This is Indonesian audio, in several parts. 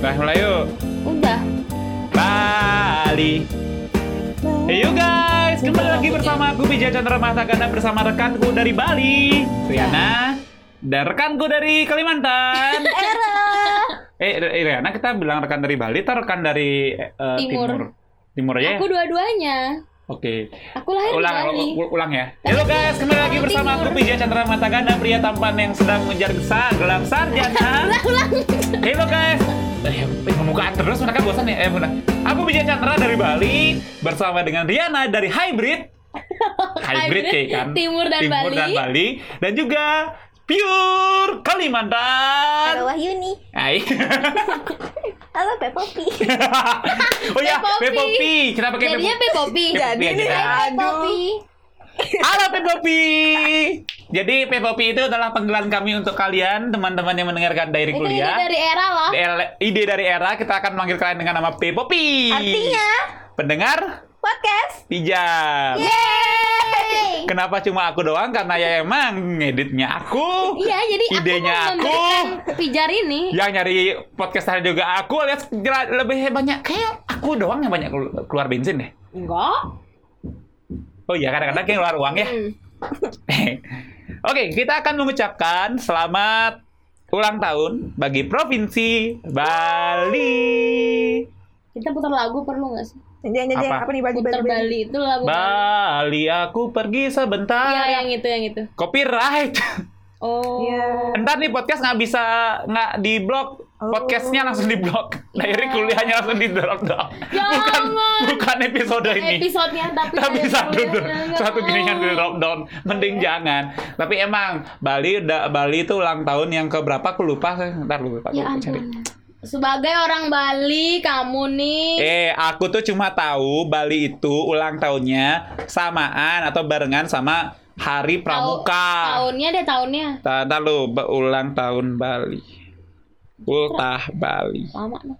Mulai yuk. Udah. Bali. Hey you guys, kembali lagi bersama aku Bija Chandra Mahtagana bersama rekanku dari Bali, Riana, dan rekanku dari Kalimantan. Era. Eh, eh, Riana kita bilang rekan dari Bali atau rekan dari eh, Timur. Timur? Timur aja ya? Aku dua-duanya. Oke. Aku lahir Ulang, di Bali. ulang ya. Halo guys, kembali lagi bersama aku Bija Chandra Mahtagana, pria tampan yang sedang mengejar gelar sarjana. Halo guys. Eh, pembukaan terus mereka bosan ya? Eh, benar. Aku Bija Chandra dari Bali bersama dengan Riana dari Hybrid. Hybrid kayak kan. Timur dan Timur Bali. dan Bali dan juga Pure Kalimantan. Halo Wahyuni. Hai. Halo Pepopi. oh ya, Pepopi. Kita pakai Jadinya Pepopi. Pepopi. Jadi Aduh. Pepopi. Halo Pepopi. Jadi Pepopi itu adalah panggilan kami untuk kalian teman-teman yang mendengarkan dari Itu ide kuliah. dari era loh. Ide dari era kita akan manggil kalian dengan nama Pepopi. Artinya pendengar podcast. pijam. Yeay. Kenapa cuma aku doang? Karena ya emang ngeditnya aku. Iya, jadi Idenya aku aku. pijar ini. Yang nyari podcaster juga aku lihat lebih banyak kayak aku doang yang banyak kelu- keluar bensin deh. Enggak. Oh iya kadang-kadang kayak keluar uang ya. Hmm. Oke, kita akan mengucapkan selamat ulang tahun bagi Provinsi Bali. Kita putar lagu perlu nggak sih? Jangan jangan Apa? apa nih Bali Putar Bali. Bali. Bali itu lagu. Bali, aku pergi sebentar. Iya, yang itu, yang itu. Copyright. Oh. Iya. Entar nih podcast nggak bisa nggak di blok. Oh. Podcastnya langsung di blok. Dari Iya. kuliahnya langsung di drop down. Jangan. Bukan bukan episode ini. Episodenya tapi tapi satu nggak satu gini yang di drop down mending jangan tapi emang Bali udah Bali itu ulang tahun yang keberapa aku lupa ntar lupa Ya aku cari. Sebagai orang Bali, kamu nih eh aku tuh cuma tahu Bali itu ulang tahunnya samaan atau barengan sama Hari Pramuka tahunnya deh tahunnya. Tanda lu ulang tahun Bali ultah Bali Lama nih.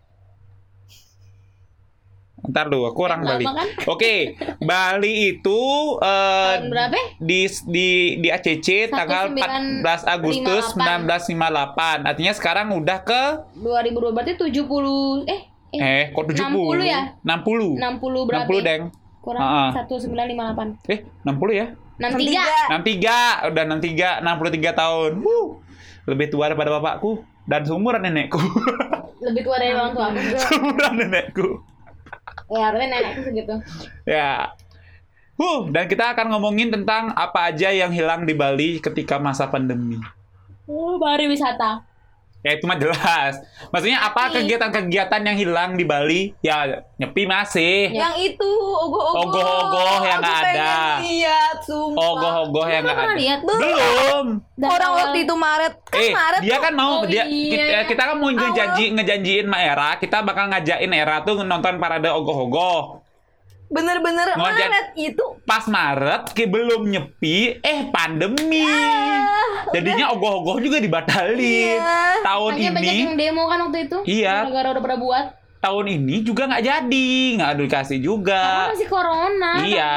Ntar lu aku orang Lama Bali kan? oke Bali itu eh, Tahun berapa? di di di ACC tanggal 14 Agustus 1958. 1958. Artinya sekarang udah ke 2002 berarti 70 eh eh, eh kok 70? 60 ya? 60. 60 berarti. 60 deng. Kurang Ah, ah. 1958. Eh, 60 ya? 63. 63, udah 63, 63 tahun. Wuh. Lebih tua daripada bapakku dan seumuran nenekku. Lebih tua dari orang tua aku. seumuran nenekku. Ya, harusnya nenekku segitu. Ya. Huh, dan kita akan ngomongin tentang apa aja yang hilang di Bali ketika masa pandemi. Oh, pariwisata. Ya itu mah jelas. Maksudnya apa kegiatan-kegiatan yang hilang di Bali? Ya nyepi masih. Yang itu ogoh-ogoh. Ogoh-ogoh yang nggak ada. Lihat, sumpah. Ogoh-ogoh yang nggak ada. lihat? Belum. Dan Orang waktu itu Maret. Kan Eh, Maret dia tuh. kan mau Oh, dia iya. kita, kita kan mau ngejanji ngejanjiin sama Era, kita bakal ngajakin Era tuh nonton parade ogoh-ogoh. Bener-bener Maret itu. Pas Maret ke belum nyepi, eh pandemi. Jadinya ogoh-ogoh juga dibatalin. Iya. Tahun banyak ini yang demo kan waktu itu. Iya. Gara-gara udah pada buat. Tahun ini juga nggak jadi, nggak dikasih juga. Karena masih corona. Iya,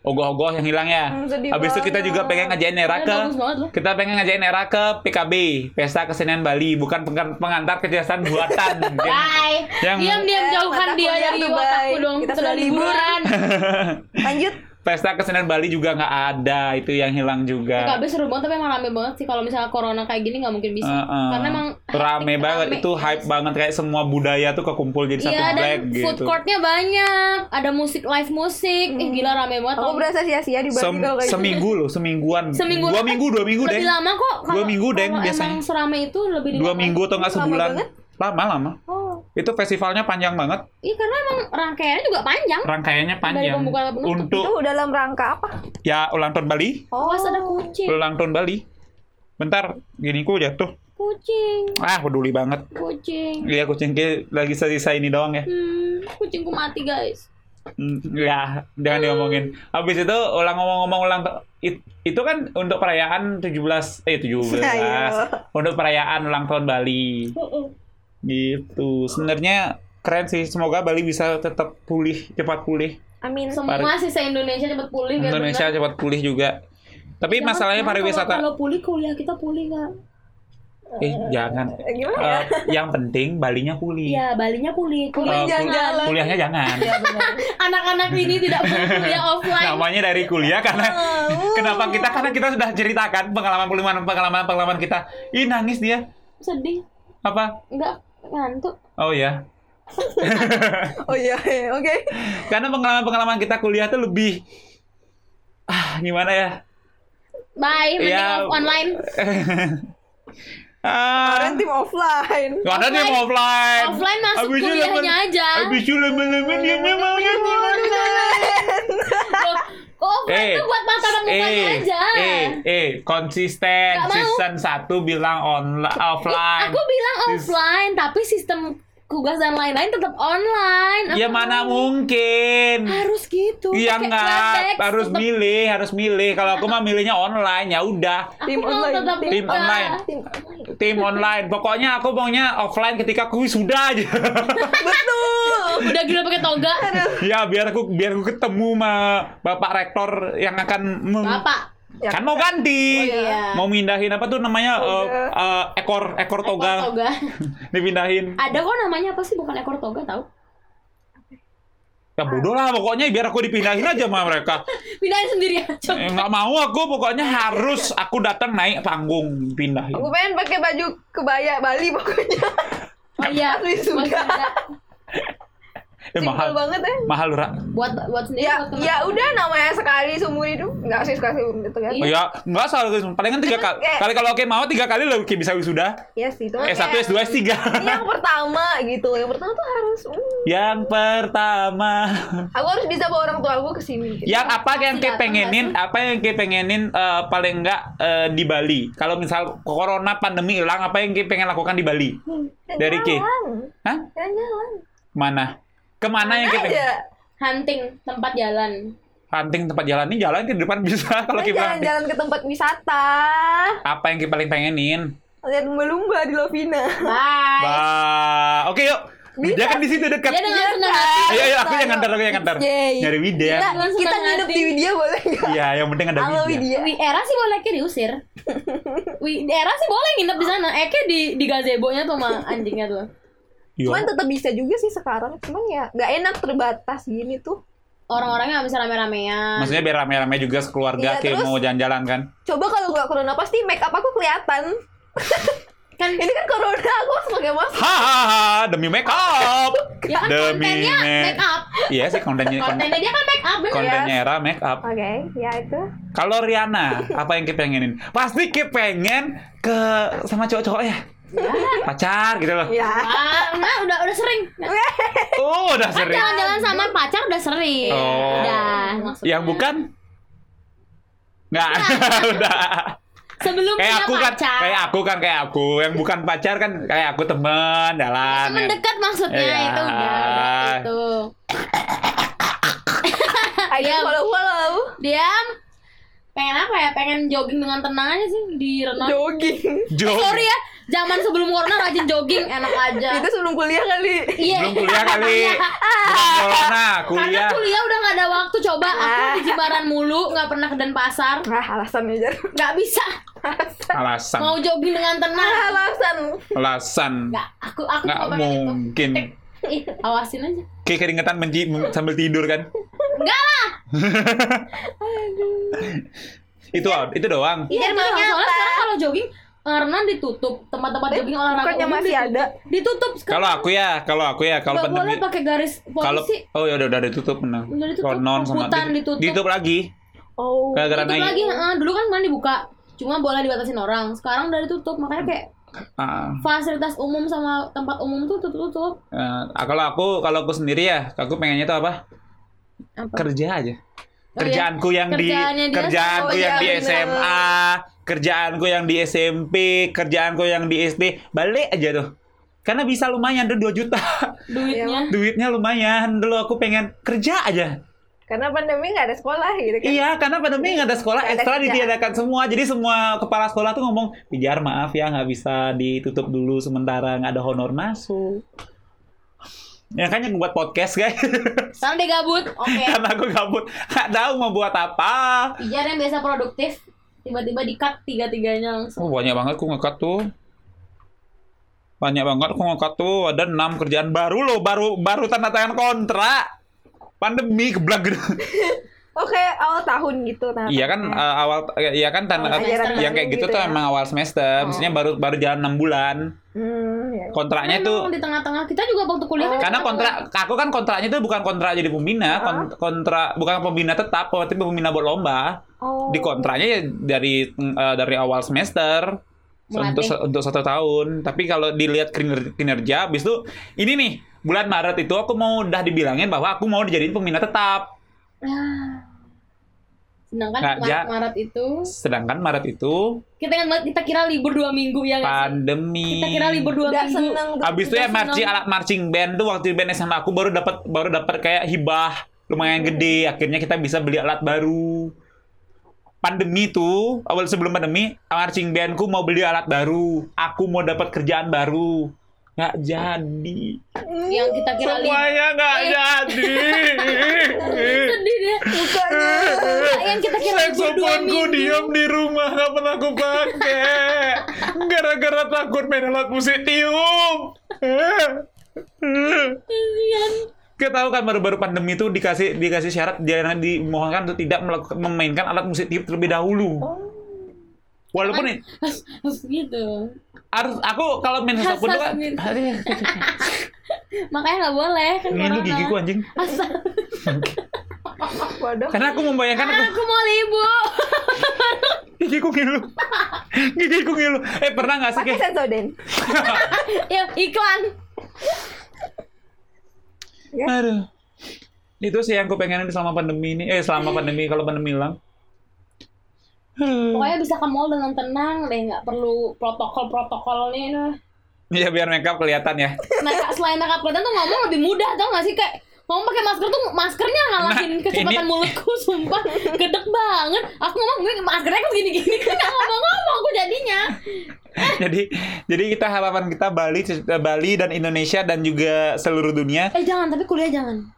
ogoh-ogoh yang hilang ya. Hmm, Habis itu kita juga pengen ngajain era Padahal ke kita pengen ngajain era ke PKB, Pesta Kesenian Bali, bukan pengan- pengantar kejelasan buatan. Yang- Bye. yang Diam-diam Eh, jauhkan dia dari otakku dong. Kita Sudah sudah libur. liburan. Lanjut. Pesta Kesenian Bali juga nggak ada, itu yang hilang juga. PKB seru banget tapi emang rame banget sih kalau misalnya corona kayak gini nggak mungkin bisa. Heeh. Karena emang rame banget rame. itu hype banget kayak semua budaya tuh kekumpul jadi satu Iya black dan gitu. food courtnya banyak, ada musik live musik, ih gila rame banget. Aku berasa sia-sia di Bali Sem- kalau kayak gitu. seminggu loh, semingguan. Seminggu. Dua minggu, dua minggu deh. Lebih lama kok. Dua kalau- minggu, kalau biasanya. Emang serame itu lebih Dua minggu atau nggak sebulan. Lama lama. Oh. Itu festivalnya panjang banget. Iya karena emang rangkaiannya juga panjang. Rangkaiannya panjang. pembukaan sampai penutup. Untuk Itu dalam rangka apa? ya ulang tahun Bali. Awas ada kucing. Ulang tahun Bali. Bentar, gini ku jatuh. Kucing. Ah, peduli banget. Kucing. Iya, kucing lagi sisa ini doang ya. Hmm, kucingku mati guys. Hmm, Ya, jangan diomongin. Habis itu ulang ngomong-ngomong ulang it- itu kan untuk perayaan 17 eh 17. Ayo. untuk perayaan ulang tahun Bali. Gitu. Sebenarnya keren sih. Semoga Bali bisa tetap pulih, cepat pulih. Amin. Semua sih se Indonesia cepat pulih biar Indonesia bener. cepat pulih juga. Tapi Jangan- masalahnya jangan pariwisata Kalau, kalau pulih kuliah kita pulih kan. Eh, jangan. Eh, Gimana ya? Eh, yang penting Balinya pulih. Iya, Balinya kuliah. Kuliah Eh, jangan kuliahnya jangan. Iya benar. Anak-anak ini tidak boleh kuliah offline. Namanya dari kuliah karena Oh. kenapa kita karena kita sudah ceritakan pengalaman pengalaman pengalaman pengalaman kita. Ih nangis dia. Sedih. Apa? Enggak ngantuk. Oh ya. Oh iya, iya, oke. Karena pengalaman-pengalaman kita kuliah tuh lebih ah gimana ya? Bye, mending Ya. online. ah, Kalian tim offline. Karena dia mau offline. Offline masuk Habis itu kuliahnya lemen- aja. Habis itu lemen-lemen dia memangnya Loh, Kok offline Eh, tuh buat makanan mukanya eh, aja. eh, eh, konsisten mau. season 1 bilang online offline. Aku bilang Sis- offline, tapi sistem tugas dan lain-lain tetap online. Ya mana mungkin. harus gitu. Iya enggak, harus tetap- milih, harus milih. Kalau aku mah milihnya online, ya udah. Tim online, tim online. Tim Tim online. Pokoknya aku maunya offline ketika aku sudah aja. Betul. Udah gila pakai toga. ya biar aku biar aku ketemu sama Bapak Rektor yang akan mem- Bapak. Ya, kan mau ganti. Oh, iya. Mau mindahin apa tuh namanya Toga. eh, eh, ekor ekor Ekor toga toga. dipindahin. Ada kok namanya apa sih bukan ekor toga tahu? Ya bodoh lah pokoknya biar aku dipindahin aja sama mereka. Pindahin sendiri aja. Eh, mau aku pokoknya harus aku datang naik panggung pindahin. Aku pengen pakai baju kebaya Bali pokoknya. Oh iya, Asli sudah. Eh, mahal. Simpel banget ya. Mahal, Ra. Buat buat sendiri Ya, buat teman. ya udah namanya sekali seumur hidup. Enggak sih sekali seumur itu kan. Oh ya, enggak salah palingan tiga kali. Kali kalau oke mau tiga kali lo bisa wisuda. Iya sih, itu S1, S2, S3. Ini yang pertama gitu. Yang pertama tuh harus uh, Yang pertama. aku harus bisa bawa orang tua aku ke sini. gitu. Yang apa yang kayak pengenin, apa yang kayak pengenin eh, paling enggak eh, di Bali. Kalau misal corona pandemi hilang, apa yang kayak pengen lakukan di Bali? Dari Ki. Hah? Jalan-jalan. Mana? Ke mana yang kayak pengen? Aja. hunting tempat jalan. Hunting tempat jalan ini jalan ke depan bisa kalau Kita kita hunting. jalan-jalan ke tempat wisata. Apa yang kayak paling pengenin? Lihat lumba-lumba di Lovina. Bye. Bah, oke yuk. Bisa. Dia kan di situ dekat. Dia dengan Iya senang kan? hati. Ayo, ayo, aku yang ngantar, aku yang ngantar. Nyari Widya. Kita, Dengan kita nginep di Widya boleh nggak? Iya, yang penting ada Halo Widya. Widya. Wi era sih boleh kayak diusir. Wi era sih boleh nginep di sana. Eke di di gazebo-nya tuh sama anjingnya tuh. Iya. Cuman tetap bisa juga sih sekarang. Cuman ya nggak enak terbatas gini tuh. Orang-orangnya nggak bisa rame-ramean. Maksudnya biar rame-rame juga sekeluarga Iya, kayak terus- mau jalan-jalan kan. Coba kalau nggak corona pasti make up aku kelihatan. Kan Ini kan corona aku harus pakai masker. Hahaha, demi make up. ya kan Demi kontennya make- make up. Iya sih kontennya kon- Kontennya dia kan make up bener. kontennya era make up. Oke, ya itu. Kalau Riana, apa yang kepengenin? Pasti kepengen ke sama cowok-cowok ya. Pacar gitu loh. Ya. Ah, nah, udah udah sering. Oh, udah Kan sering. jalan-jalan sama pacar udah sering. Oh. Udah, maksudnya. Yang bukan? Nggak, udah. Sebelum Kayak punya aku kan, pacar. kayak aku kan, kayak aku. Yang bukan pacar kan, kayak aku teman, jalan. Temen ya. dekat maksudnya Iya. itu udah, udah itu. Ayo follow follow. Diam. Pengen apa ya? Pengen jogging dengan tenang aja sih di renang. Jogging. Jog. Sorry ya, zaman sebelum corona rajin jogging enak aja. itu sebelum kuliah kali. Iya. Belum kuliah kali. Iya. Bukan corona, Karena kuliah. kuliah udah gak ada waktu coba aku Ah. di Jimbaran mulu nggak pernah ke Denpasar Nah, alasannya jar. nggak bisa Alasan. mau jogging dengan tenang Alasan. Alasan. nggak aku aku Nggak itu mungkin. Ih, awasin aja Kayak keringetan menci sambil tidur kan. enggak lah itu itu doang. Iya, itu doang. emangnya soalnya apa? sekarang kalau jogging renang ditutup tempat-tempat Eh, jogging olahraga bukannya umum masih ditutup. ada? ditutup Kalau aku ya, kalau aku ya, kalau nggak boleh pandemi pakai garis kalau polisi oh ya udah udah ditutup benar. Udah ditutup, Konon sama hutan ditutup. ditutup lagi. Oh. Gara-gara naik. lagi eh, dulu kan mana dibuka cuma boleh dibatasin orang sekarang udah ditutup makanya kayak Ah, fasilitas umum sama tempat umum tuh tutup-tutup eh, kalau aku kalau aku sendiri ya, aku pengennya tuh apa? apa Kerja aja. Oh, iya. Kerjaanku yang di Kerjaannya dia kerjaanku yang Oh, di iya, bener. Kerjaanku yang di SMP, kerjaanku yang di SD, balik aja tuh. Karena bisa lumayan tuh 2 juta. duitnya Duitnya lumayan. Dulu aku pengen kerja aja. Karena pandemi nggak ada sekolah gitu kan. Iya, karena pandemi nggak ada sekolah, ada ekstra ditiadakan semua. Jadi semua kepala sekolah tuh ngomong, Pijar maaf ya nggak bisa ditutup dulu sementara nggak ada honor masuk. Ya kan yang buat podcast guys. sekarang dia gabut oke karena aku gabut, nggak tahu mau buat apa. Pijar yang biasa produktif tiba-tiba di cut tiga-tiganya langsung Oh banyak banget aku ngekat tuh. Banyak banget aku ngangkat tuh ada enam kerjaan baru loh, baru baru tanda tangan kontrak. Pandemi keblak gitu. Oke, awal tahun gitu. Nah, Iya kan eh, awal iya kan tanda Awal semester yang kayak gitu gitu tuh ya. emang awal semester, maksudnya baru baru jalan 6 bulan. Hmm, ya. Kontraknya Emang tuh di tengah-tengah kita juga waktu kuliah kan karena kontrak aku kan kontraknya itu bukan kontrak jadi pembina, kon- kontrak bukan pembina tetap, tapi pembina buat lomba. Oh. Di kontraknya ya dari eh, dari awal semester untuk Melatih. untuk satu tahun. Tapi kalau dilihat kiner- kinerja, habis itu ini nih bulan Maret itu aku mau udah dibilangin bahwa aku mau dijadiin pembina tetap. Ah. Sedangkan Maret, Ja. Maret itu Sedangkan Maret itu kita kan kita kira libur dua minggu ya pandemi. Kita kira libur dua Udah minggu. seneng. Abis itu ya marching alat marching band tuh waktu di band SMA aku baru dapat baru dapat kayak hibah lumayan gede. Akhirnya kita bisa beli alat baru. Pandemi tuh awal sebelum pandemi marching bandku mau beli alat baru. Aku mau dapat kerjaan baru. Nggak jadi. Yang kita kira libur. Semuanya nggak Eh. jadi. Sedih deh. Yang kita kira Saksofonku minggu. diam di rumah nggak pernah aku pakai. Gara-gara takut main alat musik tiup. Kasihan. Kita tahu kan baru-baru pandemi itu dikasih dikasih syarat jangan dimohonkan untuk tidak melakukan memainkan alat musik tiup terlebih dahulu. Walaupun nih, gitu. harus aku kalau main saxophone tuh kan Makanya nggak boleh kan ngilu corona. gigiku anjing. Asal. Waduh. Karena aku membayangkan aku Aku mau libur. gigiku ngilu. gigiku ngilu. Eh pernah nggak sih Pakai sensoden. ya iklan. Ya. Aduh. Itu sih yang aku pengenin selama pandemi ini. Eh selama pandemi kalau pandemi hilang. Pokoknya bisa ke mall dengan tenang deh, nggak perlu protokol-protokol nih. Nah, Ya biar makeup kelihatan ya. Nah, selain makeup kelihatan tuh ngomong lebih mudah tau gak sih kayak ngomong pakai masker tuh maskernya ngalahin Nah, kecepatan ini- mulutku sumpah. Gedek banget. Aku ngomong gue maskernya kok gini-gini? Kan ngomong-ngomong aku jadinya. Jadi jadi kita harapan kita Bali Bali dan Indonesia dan juga seluruh dunia. Eh jangan tapi kuliah jangan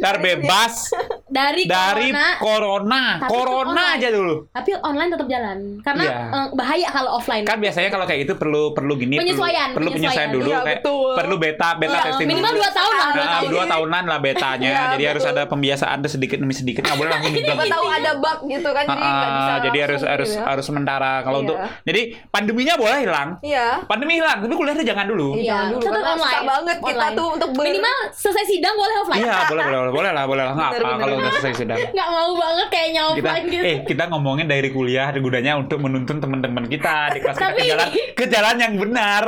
terbebas dari, dari corona corona. Itu Corona online. aja dulu. tapi online tetap jalan karena Iya. eh, bahaya kalau offline Kan biasanya kalau kayak gitu perlu perlu gini Penyesuaian, perlu, perlu penyesuaian penyesuaian. dulu Iya, kayak betul. perlu beta beta Iya, testing minimal dua tahun lah dua tahun dua tahunan lah betanya. Iya, jadi harus betul. ada pembiasaan tuh sedikit demi sedikit. Nggak boleh langsung dibilang. tahu ada bug gitu kan jadi nggak bisa jadi harus harus gitu ya. harus sementara. Kalau Iya. untuk jadi pandeminya boleh hilang. Iya. Pandemi hilang, tapi kuliahnya jangan dulu. Iya, Iya, dulu tetap online. banget kita tuh untuk minimal selesai sidang boleh offline Iya, boleh boleh boleh, lah, boleh lah. Nggak Bener, apa kalau udah selesai sudah. nggak mau banget kayaknya kita offline gitu. eh kita ngomongin dari kuliah ada gunanya untuk menuntun teman-teman kita di kelas kita ke jalan ke jalan yang benar.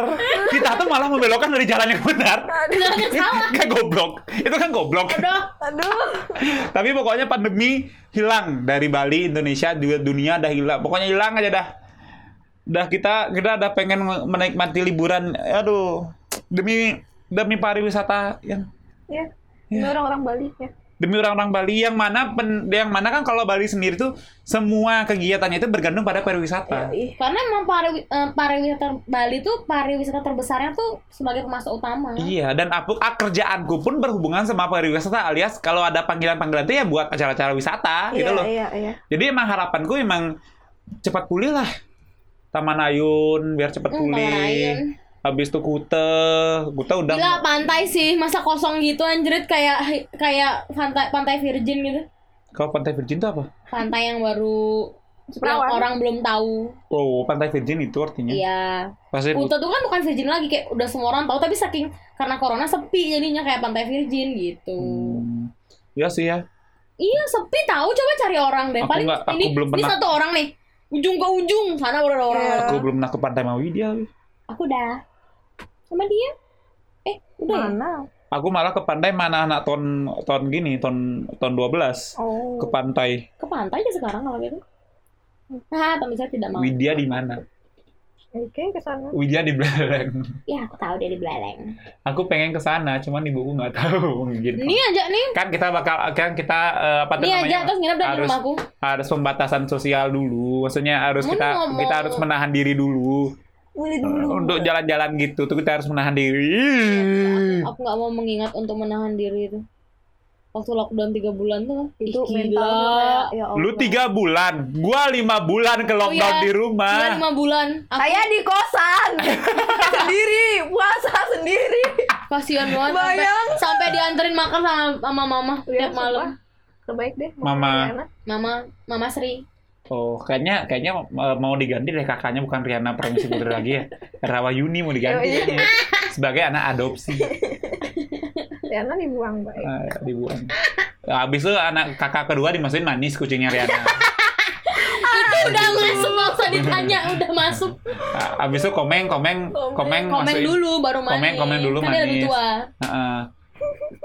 Kita tuh malah membelokkan dari jalan yang benar. Kan goblok. Itu kan goblok. Aduh, Aduh. tapi pokoknya pandemi hilang dari Bali Indonesia juga dunia udah hilang. Pokoknya hilang aja dah. Dah kita kita udah pengen menikmati liburan. Aduh demi demi pariwisata yang Ya. Ini orang-orang Bali ya. demi orang-orang Bali yang mana pen, yang mana kan kalau Bali sendiri tuh semua kegiatannya itu bergantung pada pariwisata. Ih, karena emang pariwi- eh, pariwisata Bali tuh pariwisata terbesarnya tuh sebagai pemasok utama Iya, dan aku ah, kerjaanku pun berhubungan sama pariwisata alias kalau ada panggilan-panggilan itu ya buat acara-acara wisata gitu iya, loh. Iya, iya. Jadi emang harapanku emang cepat pulih lah. Taman Ayun biar cepat Hmm, pulih. Taman Ayun. Habis itu Kute, Kute udah Gila pantai sih masa kosong gitu anjrit kayak kayak pantai pantai Virgin gitu Kalau Pantai Virgin itu apa? pantai yang baru yang Perawan. orang belum tahu Oh, Pantai Virgin itu artinya. iya Pasti Kuta tuh kan bukan Virgin lagi kayak udah semua orang tahu tapi saking karena corona sepi jadinya kayak pantai Virgin gitu Hmm. Ya sih ya. iya sepi tahu coba cari orang deh Aku paling nggak- aku ini belum ini pernah. satu orang nih ujung ke ujung sana baru ada orang Iya. Aku belum pernah ke Pantai Mawidia. aku udah sama dia eh udah ya? Mana? Aku malah ke pantai mana anak ton ton gini, ton ton 12 Oh. ke pantai. ke pantai aja sekarang kalau gitu nah tapi saya tidak mau Widya di mana? Oke, ke sana. Widya di Beleng. ya aku tahu dia di Beleng Aku pengen ke sana, cuman ibuku nggak tahu gitu. ini aja nih Kan kita bakal kan kita eh, apa tuh ini aja namanya? terus nginep dari harus rumahku harus pembatasan sosial dulu. Maksudnya harus Mau kita ngomong. kita harus menahan diri dulu. Mulai dulu. Untuk jalan-jalan gitu tuh kita harus menahan diri. aku nggak mau mengingat untuk menahan diri itu waktu lockdown tiga bulan tuh Itu ih, mental kayak, ya Allah. Lu tiga bulan, gua lima bulan ke lockdown iya. di Iya, rumah. lima bulan aku Saya di kosan sendiri, puasa sendiri. kasihan banget sampai, Bayang. sampai dianterin makan sama sama mama Iya, tiap malam sumpah. Terbaik deh. Mama. Mama mama Sri Oh, kayaknya kayaknya eh, mau diganti deh kakaknya bukan Riana Permisi Putri lagi ya. Rawa Yuni mau diganti Yoi. kayaknya. sebagai anak adopsi Riana dibuang baik. Eh, dibuang. Habis itu anak kakak kedua dimasukin manis kucingnya Riana. itu udah masuk nggak usah ditanya udah masuk Ah, Habis itu komeng komeng komeng komen masukin- dulu baru manis Komen- komen dulu kan dia lebih tua Heeh.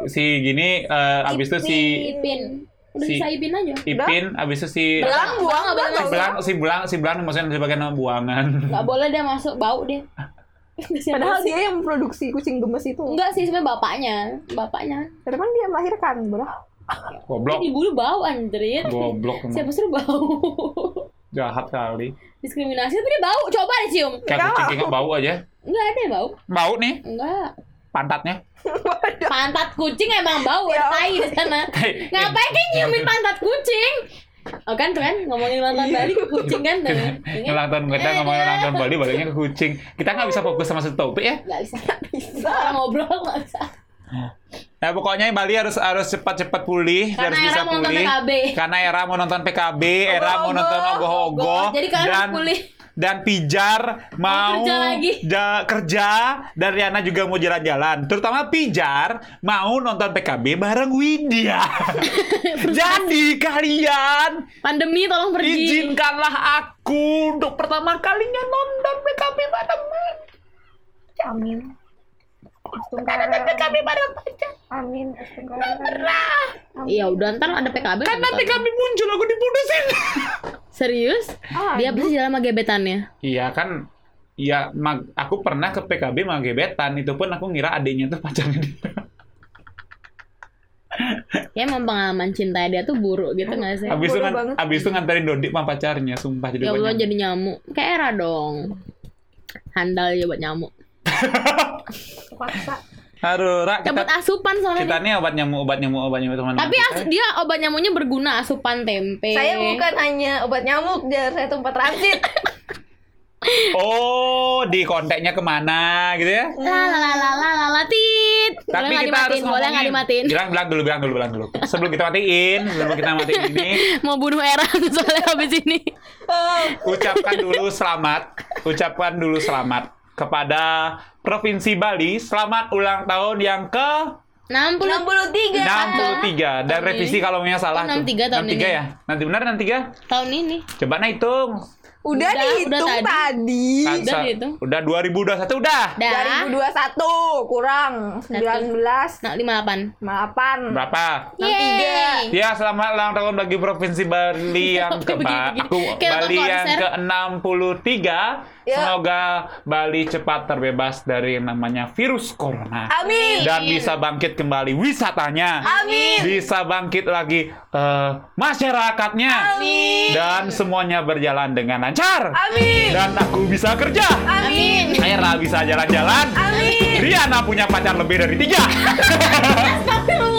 si gini eh, habis itu si Ipin udah Si- bisa Ipin aja. Ipin habis itu si Belang buang boleh si. Belang si Belang si Belang dimasukin sebagai nama buangan. nggak boleh dia masuk bau dia. Padahal dia yang memproduksi kucing gemes itu. enggak sih sebenarnya bapaknya. Bapaknya. Tapi kan dia melahirkan, bro. Goblok. Dia dibulu bau anjrit Goblok siapa suruh bau? Jahat kali. diskriminasi tapi dia bau. Coba deh cium Kayak kucing bau. aja. enggak ada yang bau. Bau nih. Enggak pantatnya. pantat kucing emang bau Ya tai di sana ngapain kayak nyiumin pantat kucing Oh kan tuh kan ngomongin ulang tahun Bali ke kucing kan tuh. Ulang tahun kita ngomongin ulang tahun Bali baliknya ke kucing. Kita nggak bisa fokus sama satu topik ya. Nggak bisa. Orang ngobrol nggak bisa. Nah pokoknya Bali harus harus cepat-cepat pulih, Karena harus era bisa mau nonton pulih. PKB. Karena era mau nonton PKB, era mau nonton ogoh-ogoh, Jadi kalian dan harus pulih. Dan Pijar mau, kerja lagi. ja- kerja dan Riana juga mau jalan-jalan. Terutama Pijar mau nonton PKB bareng Widya. Jadi kalian Pandemi tolong pergi. izinkanlah aku untuk pertama kalinya nonton PKB bareng Amin. PKB bareng Pacar. Amin. Astagfirullah. Iya udah ntar ada PKB. Kan nanti kami muncul aku diputusin. Serius? Ah, Dia pasti jalan sama gebetannya. Iya kan Iya, mag- aku pernah ke PKB sama gebetan, itu pun aku ngira adiknya tuh pacarnya dia. Ya emang pengalaman cinta dia tuh buruk gitu gak sih? Abis itu, ngan- abis itu nganterin Dodik sama pacarnya, sumpah jadi Ya Allah jadi nyamuk. Kayak era dong. Handal ya buat nyamuk. Paksa. Aduh, Ra, kita, Cabut asupan soalnya. kita nih obat nyamuk, obat nyamuk, obat nyamuk teman Tapi as- dia obat nyamuknya berguna asupan tempe. Saya bukan hanya obat nyamuk, jar saya tempat transit. Oh, di kontaknya ke mana gitu ya? La la la la la la la tit. Tapi boleh nggak kita harus? Boleh nggak dimatiin? Bilang, bilang dulu, bilang dulu, bilang dulu. Sebelum kita matiin, sebelum kita matiin ini, Mau bunuh era soalnya habis ini. ucapkan dulu selamat, ucapkan dulu selamat kepada Provinsi Bali. Selamat ulang tahun yang ke 60 63. 63 dan Tahun revisi ini. kalau punya salah Oh, 63 tahun 63 ini. ya. Nanti benar 63. tahun ini. Coba nah hitung. Udah, Udah, dihitung udah tadi. Kan, Udah sa- dihitung. Udah 2021 udah. Dah. 2021 kurang 19 Nah, 58. 58 Berapa? Yeay. Ya, selamat ulang tahun bagi Provinsi Bali yang ke aku Bali yang konser. ke-63. Ya. Semoga Bali cepat terbebas dari yang namanya virus corona. Amin. Dan bisa bangkit kembali wisatanya. Amin. Bisa bangkit lagi eh, masyarakatnya. Amin. Dan semuanya berjalan dengan lancar. Amin. Dan aku bisa kerja. Amin. Era bisa jalan-jalan. Amin. Riana punya pacar lebih dari tiga. Astagfirullah.